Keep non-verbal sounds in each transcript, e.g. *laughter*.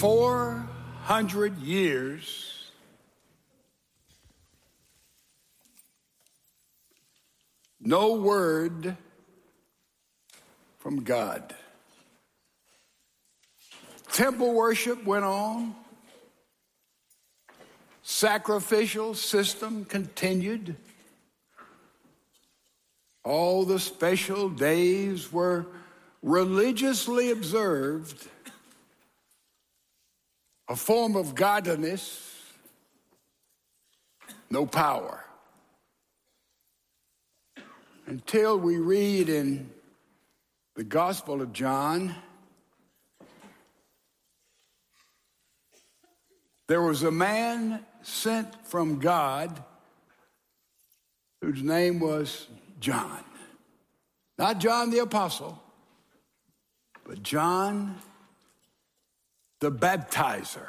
400 years, no word from God. Temple worship went on. Sacrificial system continued. All the special days were religiously observed, a form of godliness, no power. Until we read in the Gospel of John, there was a man sent from God whose name was John. Not John the Apostle, but John the Baptizer.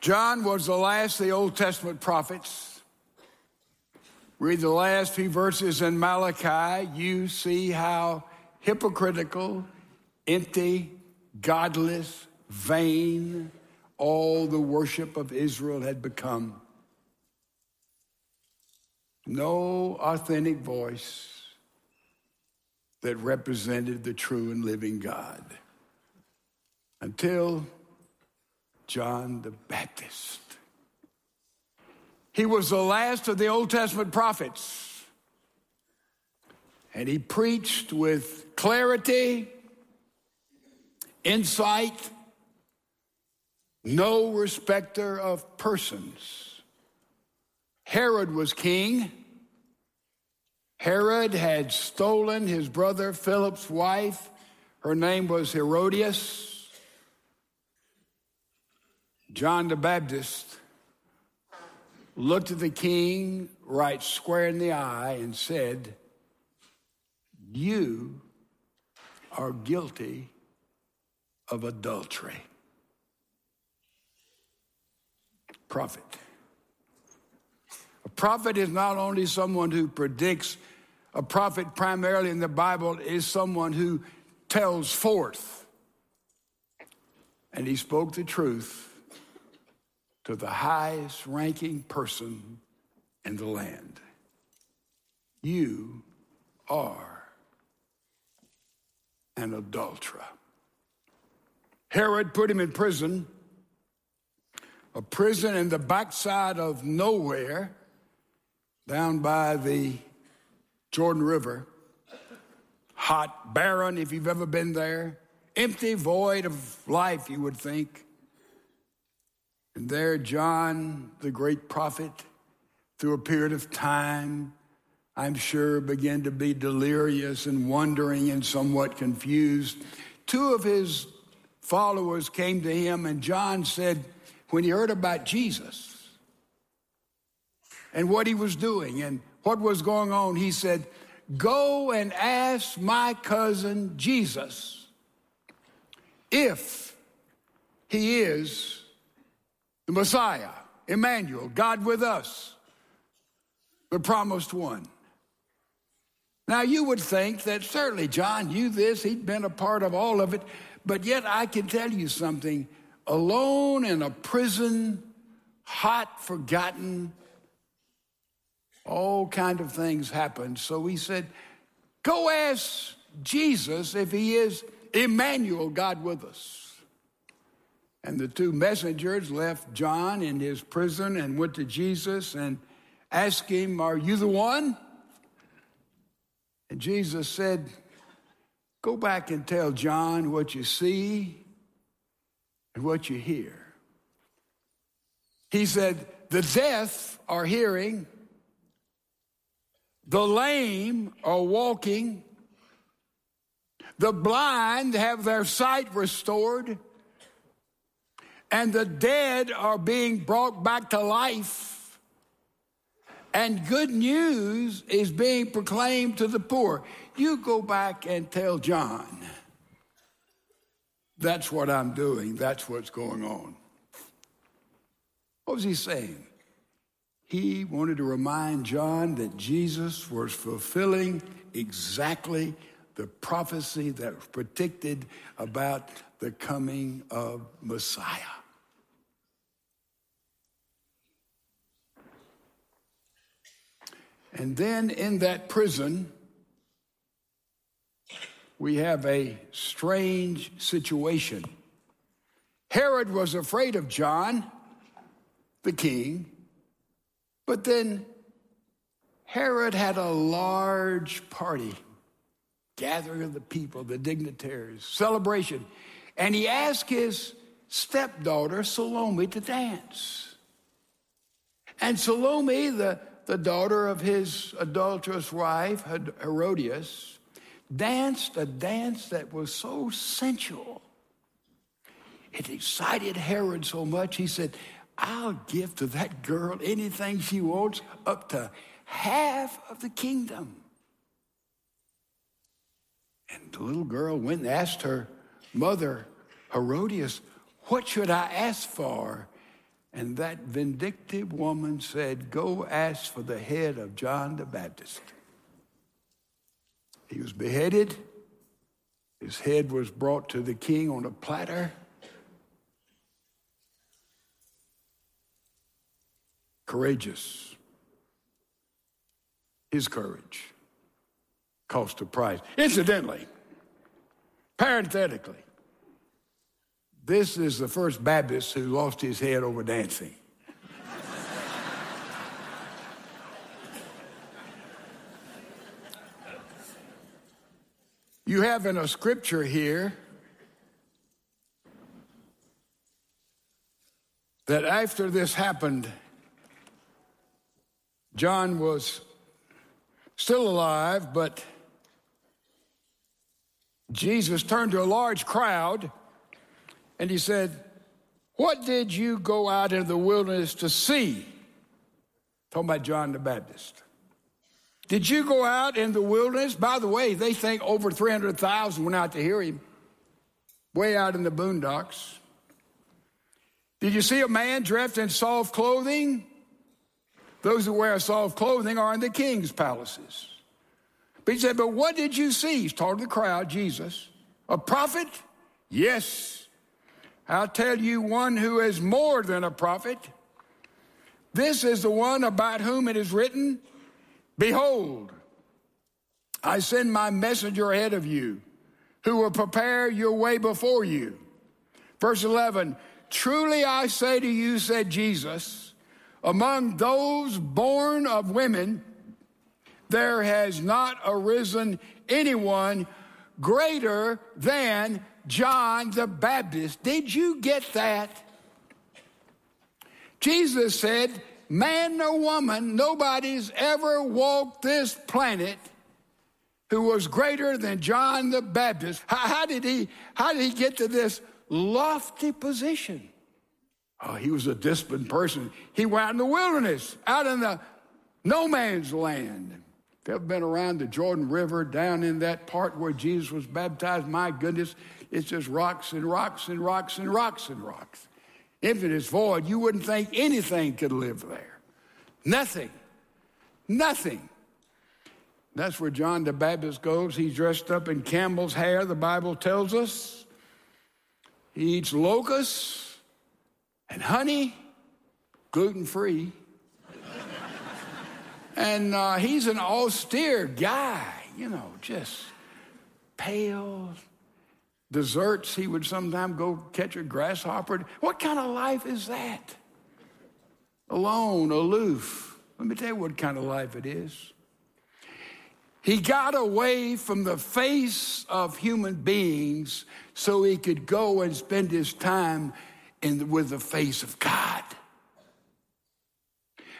John was the last of the Old Testament prophets. Read the last few verses in Malachi, you see how hypocritical, empty, godless, vain all the worship of Israel had become. No authentic voice that represented the true and living God until John the Baptist. He was the last of the Old Testament prophets, and he preached with clarity, insight, no respecter of persons. Herod was king. Herod had stolen his brother Philip's wife. Her name was Herodias. John the Baptist looked at the king right square in the eye and said, You are guilty of adultery. Prophet. Prophet is not only someone who predicts a prophet, primarily in the Bible, is someone who tells forth. And he spoke the truth to the highest ranking person in the land. You are an adulterer. Herod put him in prison, a prison in the backside of nowhere, down by the Jordan River. Hot, barren, if you've ever been there. Empty, void of life, you would think. And there, John, the great prophet, through a period of time, I'm sure began to be delirious and wondering and somewhat confused. Two of his followers came to him, and John said, when he heard about Jesus and what he was doing and what was going on, he said, Go and ask my cousin Jesus if he is the Messiah, Emmanuel, God with us, the promised one. Now, you would think that certainly John knew this, he'd been a part of all of it, but yet I can tell you something alone in a prison, hot, forgotten, all kind of things happened. So he said, Go ask Jesus if he is Emmanuel, God with us. And the two messengers left John in his prison and went to Jesus and asked him, Are you the one? And Jesus said, Go back and tell John what you see and what you hear. He said, The deaf are hearing the lame are walking. The blind have their sight restored. And the dead are being brought back to life. And good news is being proclaimed to the poor. You go back and tell John. That's what I'm doing. That's what's going on. What was he saying? He wanted to remind John that Jesus was fulfilling exactly the prophecy that was predicted about the coming of Messiah. And then in that prison, we have a strange situation. Herod was afraid of John, the king, but then Herod had a large party, gathering of the people, the dignitaries, celebration, and he asked his stepdaughter, Salome, to dance. And Salome, the, the daughter of his adulterous wife, Herodias, danced a dance that was so sensual. It excited Herod so much, he said, I'll give to that girl anything she wants, up to half of the kingdom. And the little girl went and asked her mother, Herodias, What should I ask for? And that vindictive woman said, Go ask for the head of John the Baptist. He was beheaded. His head was brought to the king on a platter. Courageous. His courage cost a price. Incidentally, parenthetically, this is the first Baptist who lost his head over dancing. *laughs* You have in a scripture here that after this happened, John was still alive, but Jesus turned to a large crowd and he said, What did you go out into the wilderness to see? Talking about John the Baptist. Did you go out in the wilderness? By the way, they think over 300,000 went out to hear him, way out in the boondocks. Did you see a man dressed in soft clothing? Those who wear soft clothing are in the king's palaces. But he said, But what did you see? He's talking to the crowd, Jesus. A prophet? Yes. I'll tell you one who is more than a prophet. This is the one about whom it is written Behold, I send my messenger ahead of you who will prepare your way before you. Verse 11 Truly I say to you, said Jesus, among those born of women, there has not arisen anyone greater than John the Baptist. Did you get that? Jesus said, man or woman, nobody's ever walked this planet who was greater than John the Baptist. How, how, did he, how did he get to this lofty position? Oh, he was a disciplined person. He went out in the wilderness, out in the no man's land. If you've ever been around the Jordan River, down in that part where Jesus was baptized, my goodness, it's just rocks and rocks and rocks and rocks and rocks infinite void, you wouldn't think anything could live there. Nothing. Nothing. That's where John the Baptist goes. He's dressed up in camel's hair, the Bible tells us. He eats locusts and honey, gluten free. and uh, he's an austere guy, you know, just pale, desserts, he would sometimes go catch a grasshopper. What kind of life is that? Alone, aloof. Let me tell you what kind of life it is. He got away from the face of human beings so he could go and spend his time in, with the face of God.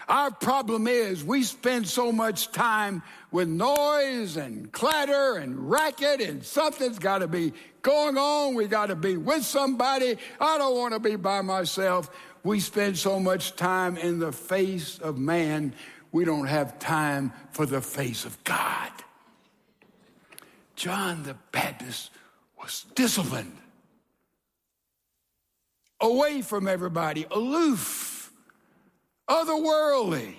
Our problem is we spend so much time with noise and clatter and racket, and something's got to be going on. We got to be with somebody. I don't want to be by myself. We spend so much time in the face of man, we don't have time for the face of God. John the Baptist was disciplined, away from everybody, aloof otherworldly,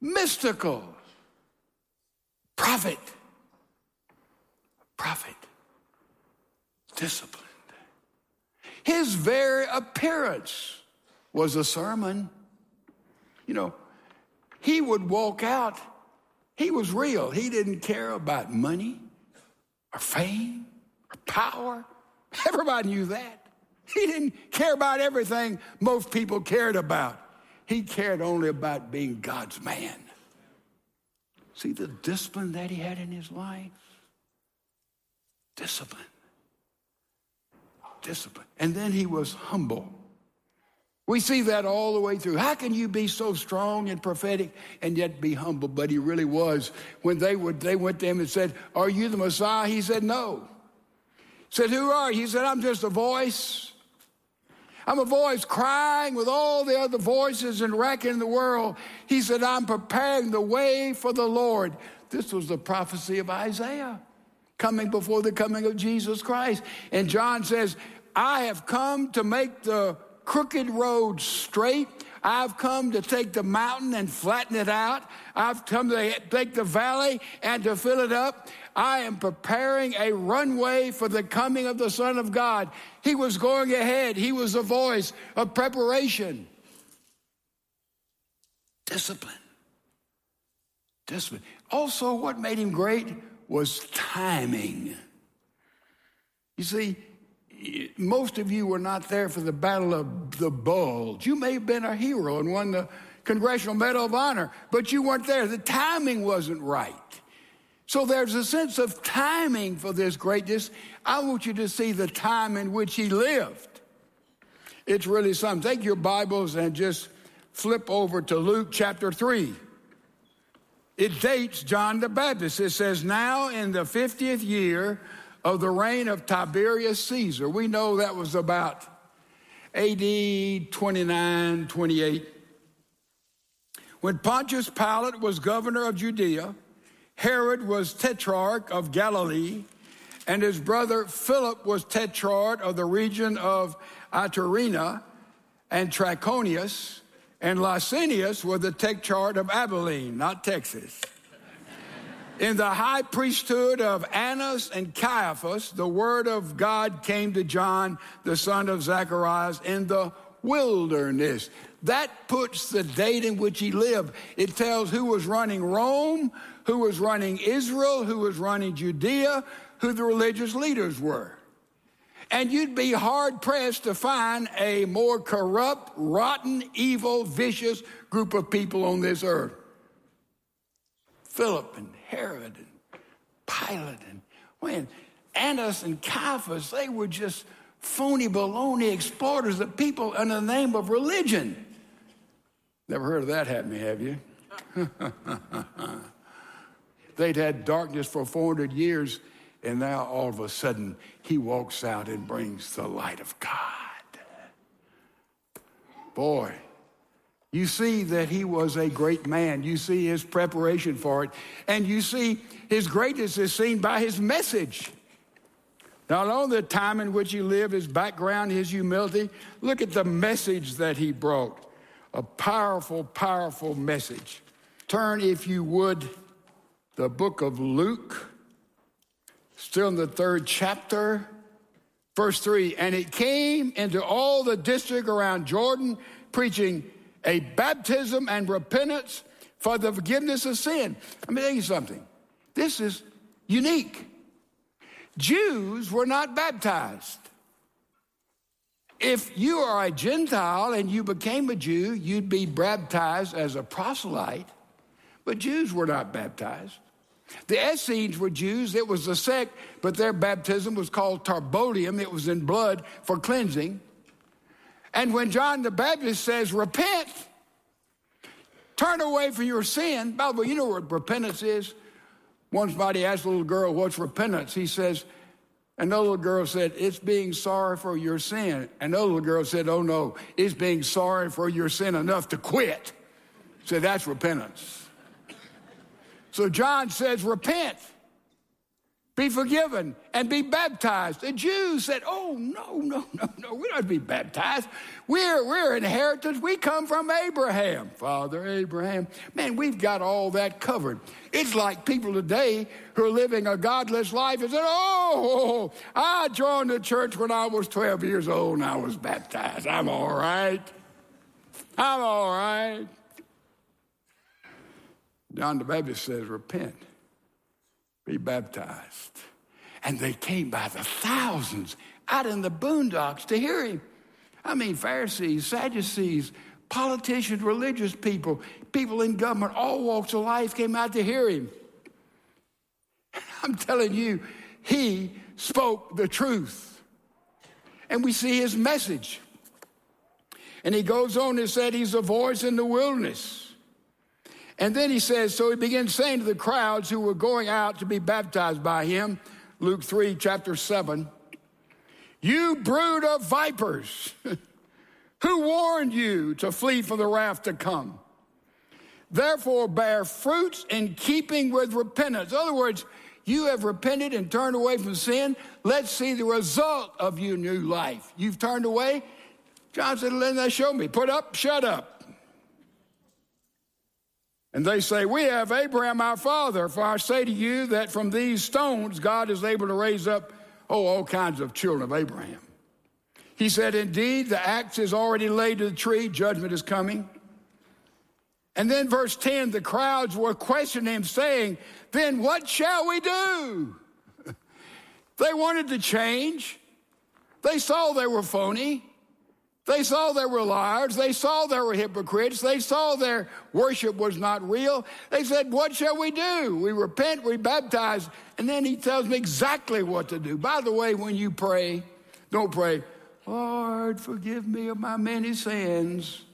mystical, prophet. prophet, disciplined. His very appearance was a sermon. You know, he would walk out, he was real. He didn't care about money or fame or power. *laughs* Everybody knew that. *laughs* He didn't care about everything most people cared about. He cared only about being God's man. See the discipline that he had in his life? Discipline. Discipline. And then he was humble. We see that all the way through. How can you be so strong and prophetic and yet be humble? But he really was. When they would, they went to him and said, "Are you the Messiah?" He said, "No." Said, "Who are you?" He said, "I'm just a voice. I'm a voice crying with all the other voices and wrecking the world." He said, "I'm preparing the way for the Lord." This was the prophecy of Isaiah coming before the coming of Jesus Christ. And John says, I have come to make the crooked road straight. I've come to take the mountain and flatten it out. I've come to take the valley and to fill it up. I am preparing a runway for the coming of the Son of God. He was going ahead. He was a voice of preparation. Discipline. Discipline. Also, what made him great was timing. You see, most of you were not there for the Battle of the Bulge. You may have been a hero and won the Congressional Medal of Honor, but you weren't there. The timing wasn't right. So there's a sense of timing for this greatness. I want you to see the time in which he lived. It's really something. Take your Bibles and just flip over to Luke chapter 3. It dates John the Baptist. It says, Now in the 50th year of the reign of Tiberius Caesar. We know that was about AD 29, 28. When Pontius Pilate was governor of Judea, Herod was tetrarch of Galilee, and his brother Philip was tetrarch of the region of Iturea and Trachonitis, and Lysanias was the tetrarch of Abilene, not Texas. In the high priesthood of Annas and Caiaphas, the word of God came to John, the son of Zacharias, in the wilderness. That puts the date in which he lived. It tells who was running Rome, who was running Israel, who was running Judea, who the religious leaders were. And you'd be hard pressed to find a more corrupt, rotten, evil, vicious group of people on this earth. Philip and Herod and Pilate and when Annas and Caiaphas, they were just phony baloney exploiters of people in the name of religion. Never heard of that happening, have you? *laughs* They'd had darkness for 400 years, and now all of a sudden he walks out and brings the light of God. Boy, you see that he was a great man. You see his preparation for it. And you see his greatness is seen by his message. Not only the time in which he lived, his background, his humility, look at the message that he brought. A powerful, powerful message. Turn, if you would, the book of Luke, still in the third chapter, verse 3. And it came into all the district around Jordan, preaching a baptism and repentance for the forgiveness of sin. Let me tell you something. This is unique. Jews were not baptized. If you are a Gentile and you became a Jew, you'd be baptized as a proselyte, but Jews were not baptized. The Essenes were Jews. It was a sect, but their baptism was called Tabernaeum. It was in blood for cleansing. And when John the Baptist says, repent, turn away from your sin, by the way, you know what repentance is? One somebody asked a little girl, what's repentance? He says, and the little girl said, it's being sorry for your sin. And the little girl said, oh no, it's being sorry for your sin enough to quit. So that's repentance. So John says, repent. Be forgiven, and be baptized. The Jews said, Oh, no, no, no, no, we don't be baptized. We're, we're inheritance. We come from Abraham, Father Abraham. Man, we've got all that covered. It's like people today who are living a godless life and said, Oh, I joined the church when I was 12 years old and I was baptized. I'm all right. I'm all right. John the Baptist says, Repent be baptized. And they came by the thousands out in the boondocks to hear him. I mean, Pharisees, Sadducees, politicians, religious people, people in government, all walks of life came out to hear him. *laughs* I'm telling you, he spoke the truth. And we see his message. And he goes on and said he's a voice in the wilderness. And then he says, so he begins saying to the crowds who were going out to be baptized by him, Luke 3, chapter 7, You brood of vipers, *laughs* who warned you to flee from the wrath to come? Therefore, bear fruits in keeping with repentance. In other words, you have repented and turned away from sin. Let's see the result of your new life. You've turned away. John said, Let that show me. Put up, shut up. And they say, We have Abraham our father, for I say to you that from these stones God is able to raise up, oh, all kinds of children of Abraham. He said, Indeed, the axe is already laid to the tree, judgment is coming. And then, verse 10, the crowds were questioning him, saying, Then what shall we do? *laughs* they wanted to change. They saw they were phony. They saw they were liars. They saw they were hypocrites. They saw their worship was not real. They said, What shall we do? We repent, we baptize. And then he tells me exactly what to do. By the way, when you pray, don't pray, Lord, forgive me of my many sins.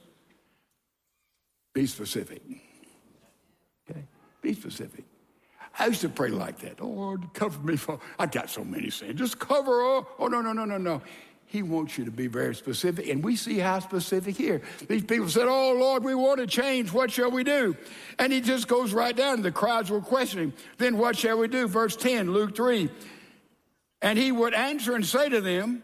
Be specific. Okay? Be specific. I used to pray like that. Lord, cover me for, I got so many sins. Just cover all. Oh, no, no, no, no, no. He wants you to be very specific, and we see how specific here. These people said, Oh, Lord, we want to change. What shall we do? And he just goes right down. The crowds were questioning. Then what shall we do? Verse 10, Luke 3. And he would answer and say to them,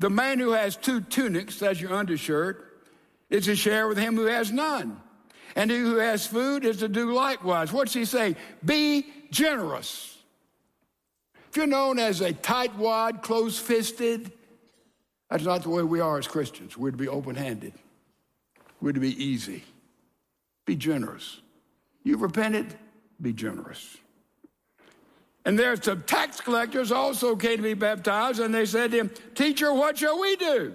The man who has two tunics, that's your undershirt, is to share with him who has none. And he who has food is to do likewise. What's he say? Be generous. If you're known as a tightwad, close fisted, that's not the way we are as Christians. We're to be open handed, we're to be easy, be generous. You've repented, be generous. And there's some tax collectors also came to be baptized, and they said to him, Teacher, what shall we do?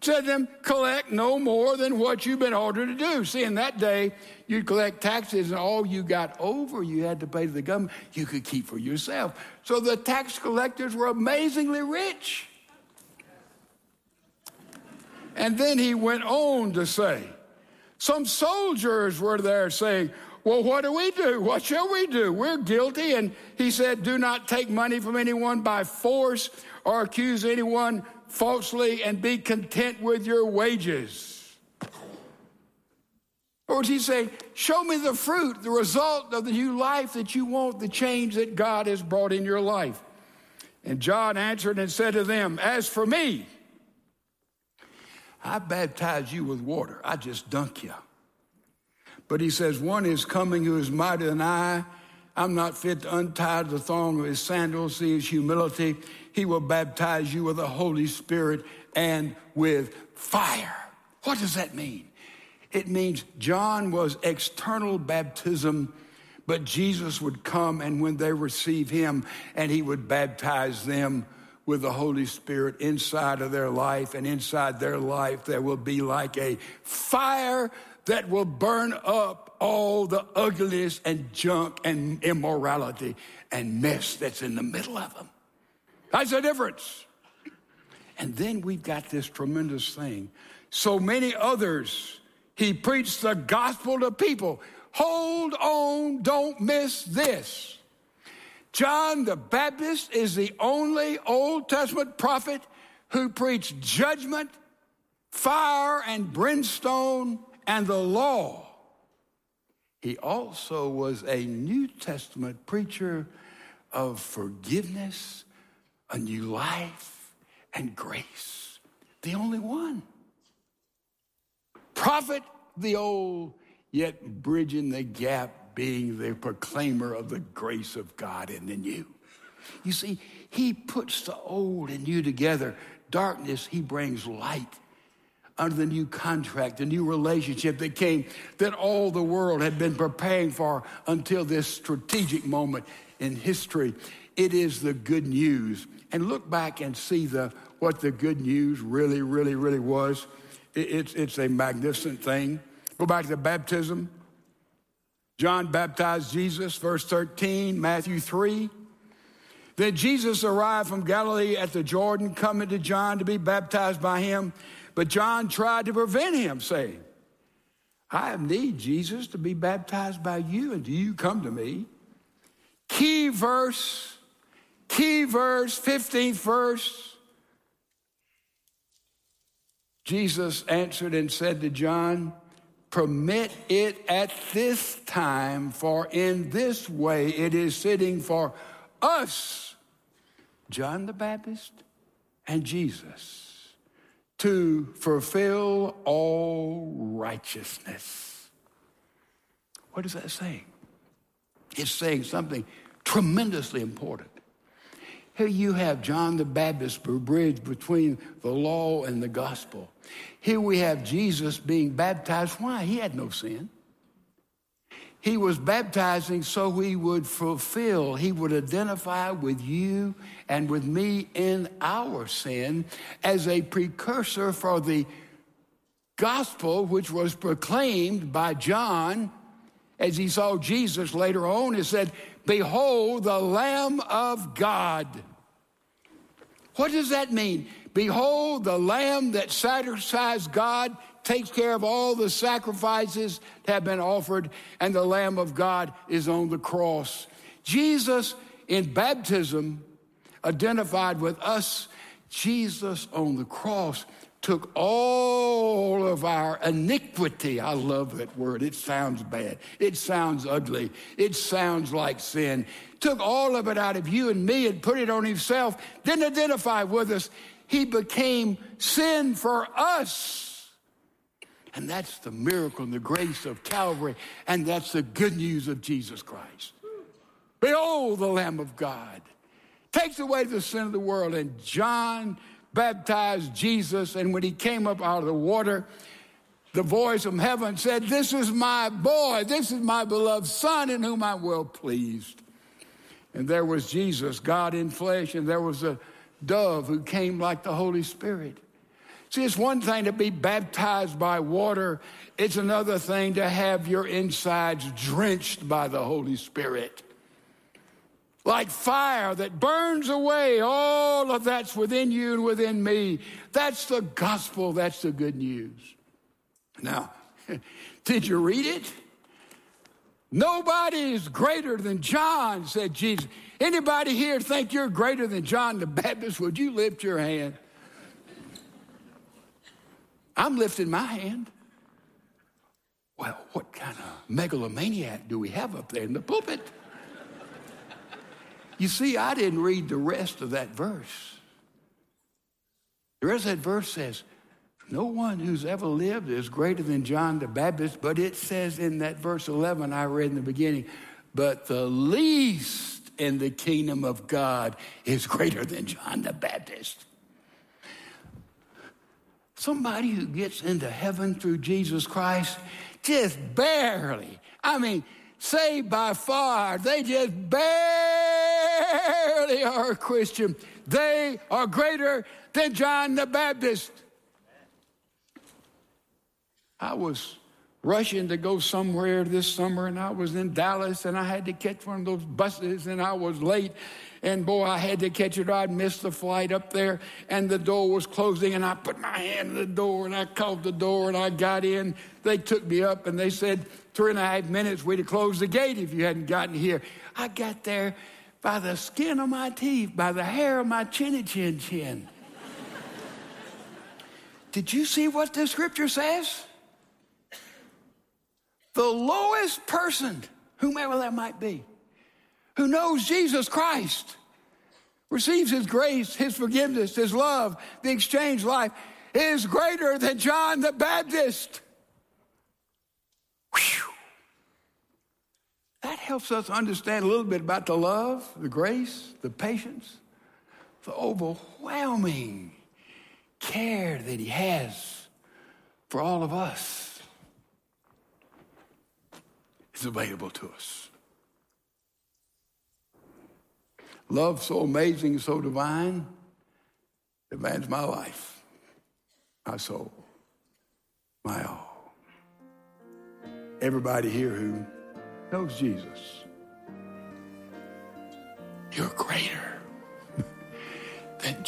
Said to them, collect no more than what you've been ordered to do. See, in that day, you'd collect taxes, and all you got over you had to pay to the government, you could keep for yourself. So the tax collectors were amazingly rich. And then he went on to say, some soldiers were there saying, Well, what do we do? What shall we do? We're guilty. And he said, Do not take money from anyone by force or accuse anyone falsely and be content with your wages. Or was he saying, Show me the fruit, the result of the new life that you want, the change that God has brought in your life? And John answered and said to them, As for me, I baptize you with water. I just dunk you. But he says, One is coming who is mightier than I. I'm not fit to untie the thong of his sandals. See his humility. He will baptize you with the Holy Spirit and with fire. What does that mean? It means John was external baptism, but Jesus would come and when they receive him, and he would baptize them with the Holy Spirit inside of their life, and inside their life, there will be like a fire that will burn up all the ugliness and junk and immorality and mess that's in the middle of them. That's the difference. And then we've got this tremendous thing. So many others, he preached the gospel to people. Hold on, don't miss this. John the Baptist is the only Old Testament prophet who preached judgment, fire, and brimstone, and the law. He also was a New Testament preacher of forgiveness, a new life, and grace. The only one. Prophet, the old, yet bridging the gap, being the proclaimer of the grace of God in the new. You see, he puts the old and new together. Darkness, he brings light under the new contract, the new relationship that came that all the world had been preparing for until this strategic moment in history. It is the good news. And look back and see the, what the good news really, really, really was. It, it's, it's a magnificent thing. Go back to baptism. John baptized Jesus, verse 13, Matthew 3. Then Jesus arrived from Galilee at the Jordan, coming to John to be baptized by him. But John tried to prevent him, saying, I need Jesus to be baptized by you, and do you come to me? Key verse, key verse, 15th verse. Jesus answered and said to John, Permit it at this time, for in this way it is sitting for us, John the Baptist and Jesus to fulfill all righteousness. What is that saying? It's saying something tremendously important. Here you have John the Baptist bridge between the law and the gospel. Here we have Jesus being baptized. Why? He had no sin. He was baptizing so he would fulfill, he would identify with you and with me in our sin as a precursor for the gospel which was proclaimed by John as he saw Jesus later on. It said, Behold, the Lamb of God. What does that mean? Behold, the Lamb that satisfies God takes care of all the sacrifices that have been offered, and the Lamb of God is on the cross. Jesus in baptism identified with us. Jesus on the cross took all of our iniquity. I love that word. It sounds bad. It sounds ugly. It sounds like sin. Took all of it out of you and me and put it on himself. Didn't identify with us. He became sin for us. And that's the miracle and the grace of Calvary. And that's the good news of Jesus Christ. Behold the Lamb of God. Takes away the sin of the world. And John baptized Jesus. And when he came up out of the water, the voice from heaven said, This is my boy. This is my beloved son in whom I'm well pleased. And there was Jesus, God in flesh, and there was a dove who came like the Holy Spirit. See, it's one thing to be baptized by water, it's another thing to have your insides drenched by the Holy Spirit. Like fire that burns away all of that's within you and within me. That's the gospel, that's the good news. Now, *laughs* did you read it? Nobody is greater than John, said Jesus. Anybody here think you're greater than John the Baptist? Would you lift your hand? I'm lifting my hand. Well, what kind of megalomaniac do we have up there in the pulpit? You see, I didn't read the rest of that verse. The rest of that verse says, No one who's ever lived is greater than John the Baptist, but it says in that verse 11 I read in the beginning, but the least in the kingdom of God is greater than John the Baptist. Somebody who gets into heaven through Jesus Christ just barely, I mean, saved by far, they just barely are a Christian. They are greater than John the Baptist. I was rushing to go somewhere this summer, and I was in Dallas, and I had to catch one of those buses, and I was late. And boy, I had to catch it. I'd missed the flight up there, and the door was closing, and I put my hand in the door, and I called the door, and I got in. They took me up, and they said, three and a half minutes, we'd have closed the gate if you hadn't gotten here. I got there by the skin of my teeth, by the hair of my chinny chin chin. *laughs* Did you see what the scripture says? The lowest person, whomever that might be, who knows Jesus Christ, receives his grace, his forgiveness, his love, the exchange life, is greater than John the Baptist. Whew. That helps us understand a little bit about the love, the grace, the patience, the overwhelming care that he has for all of us is available to us. Love so amazing, so divine, demands my life, my soul, my all. Everybody here who knows Jesus, you're greater than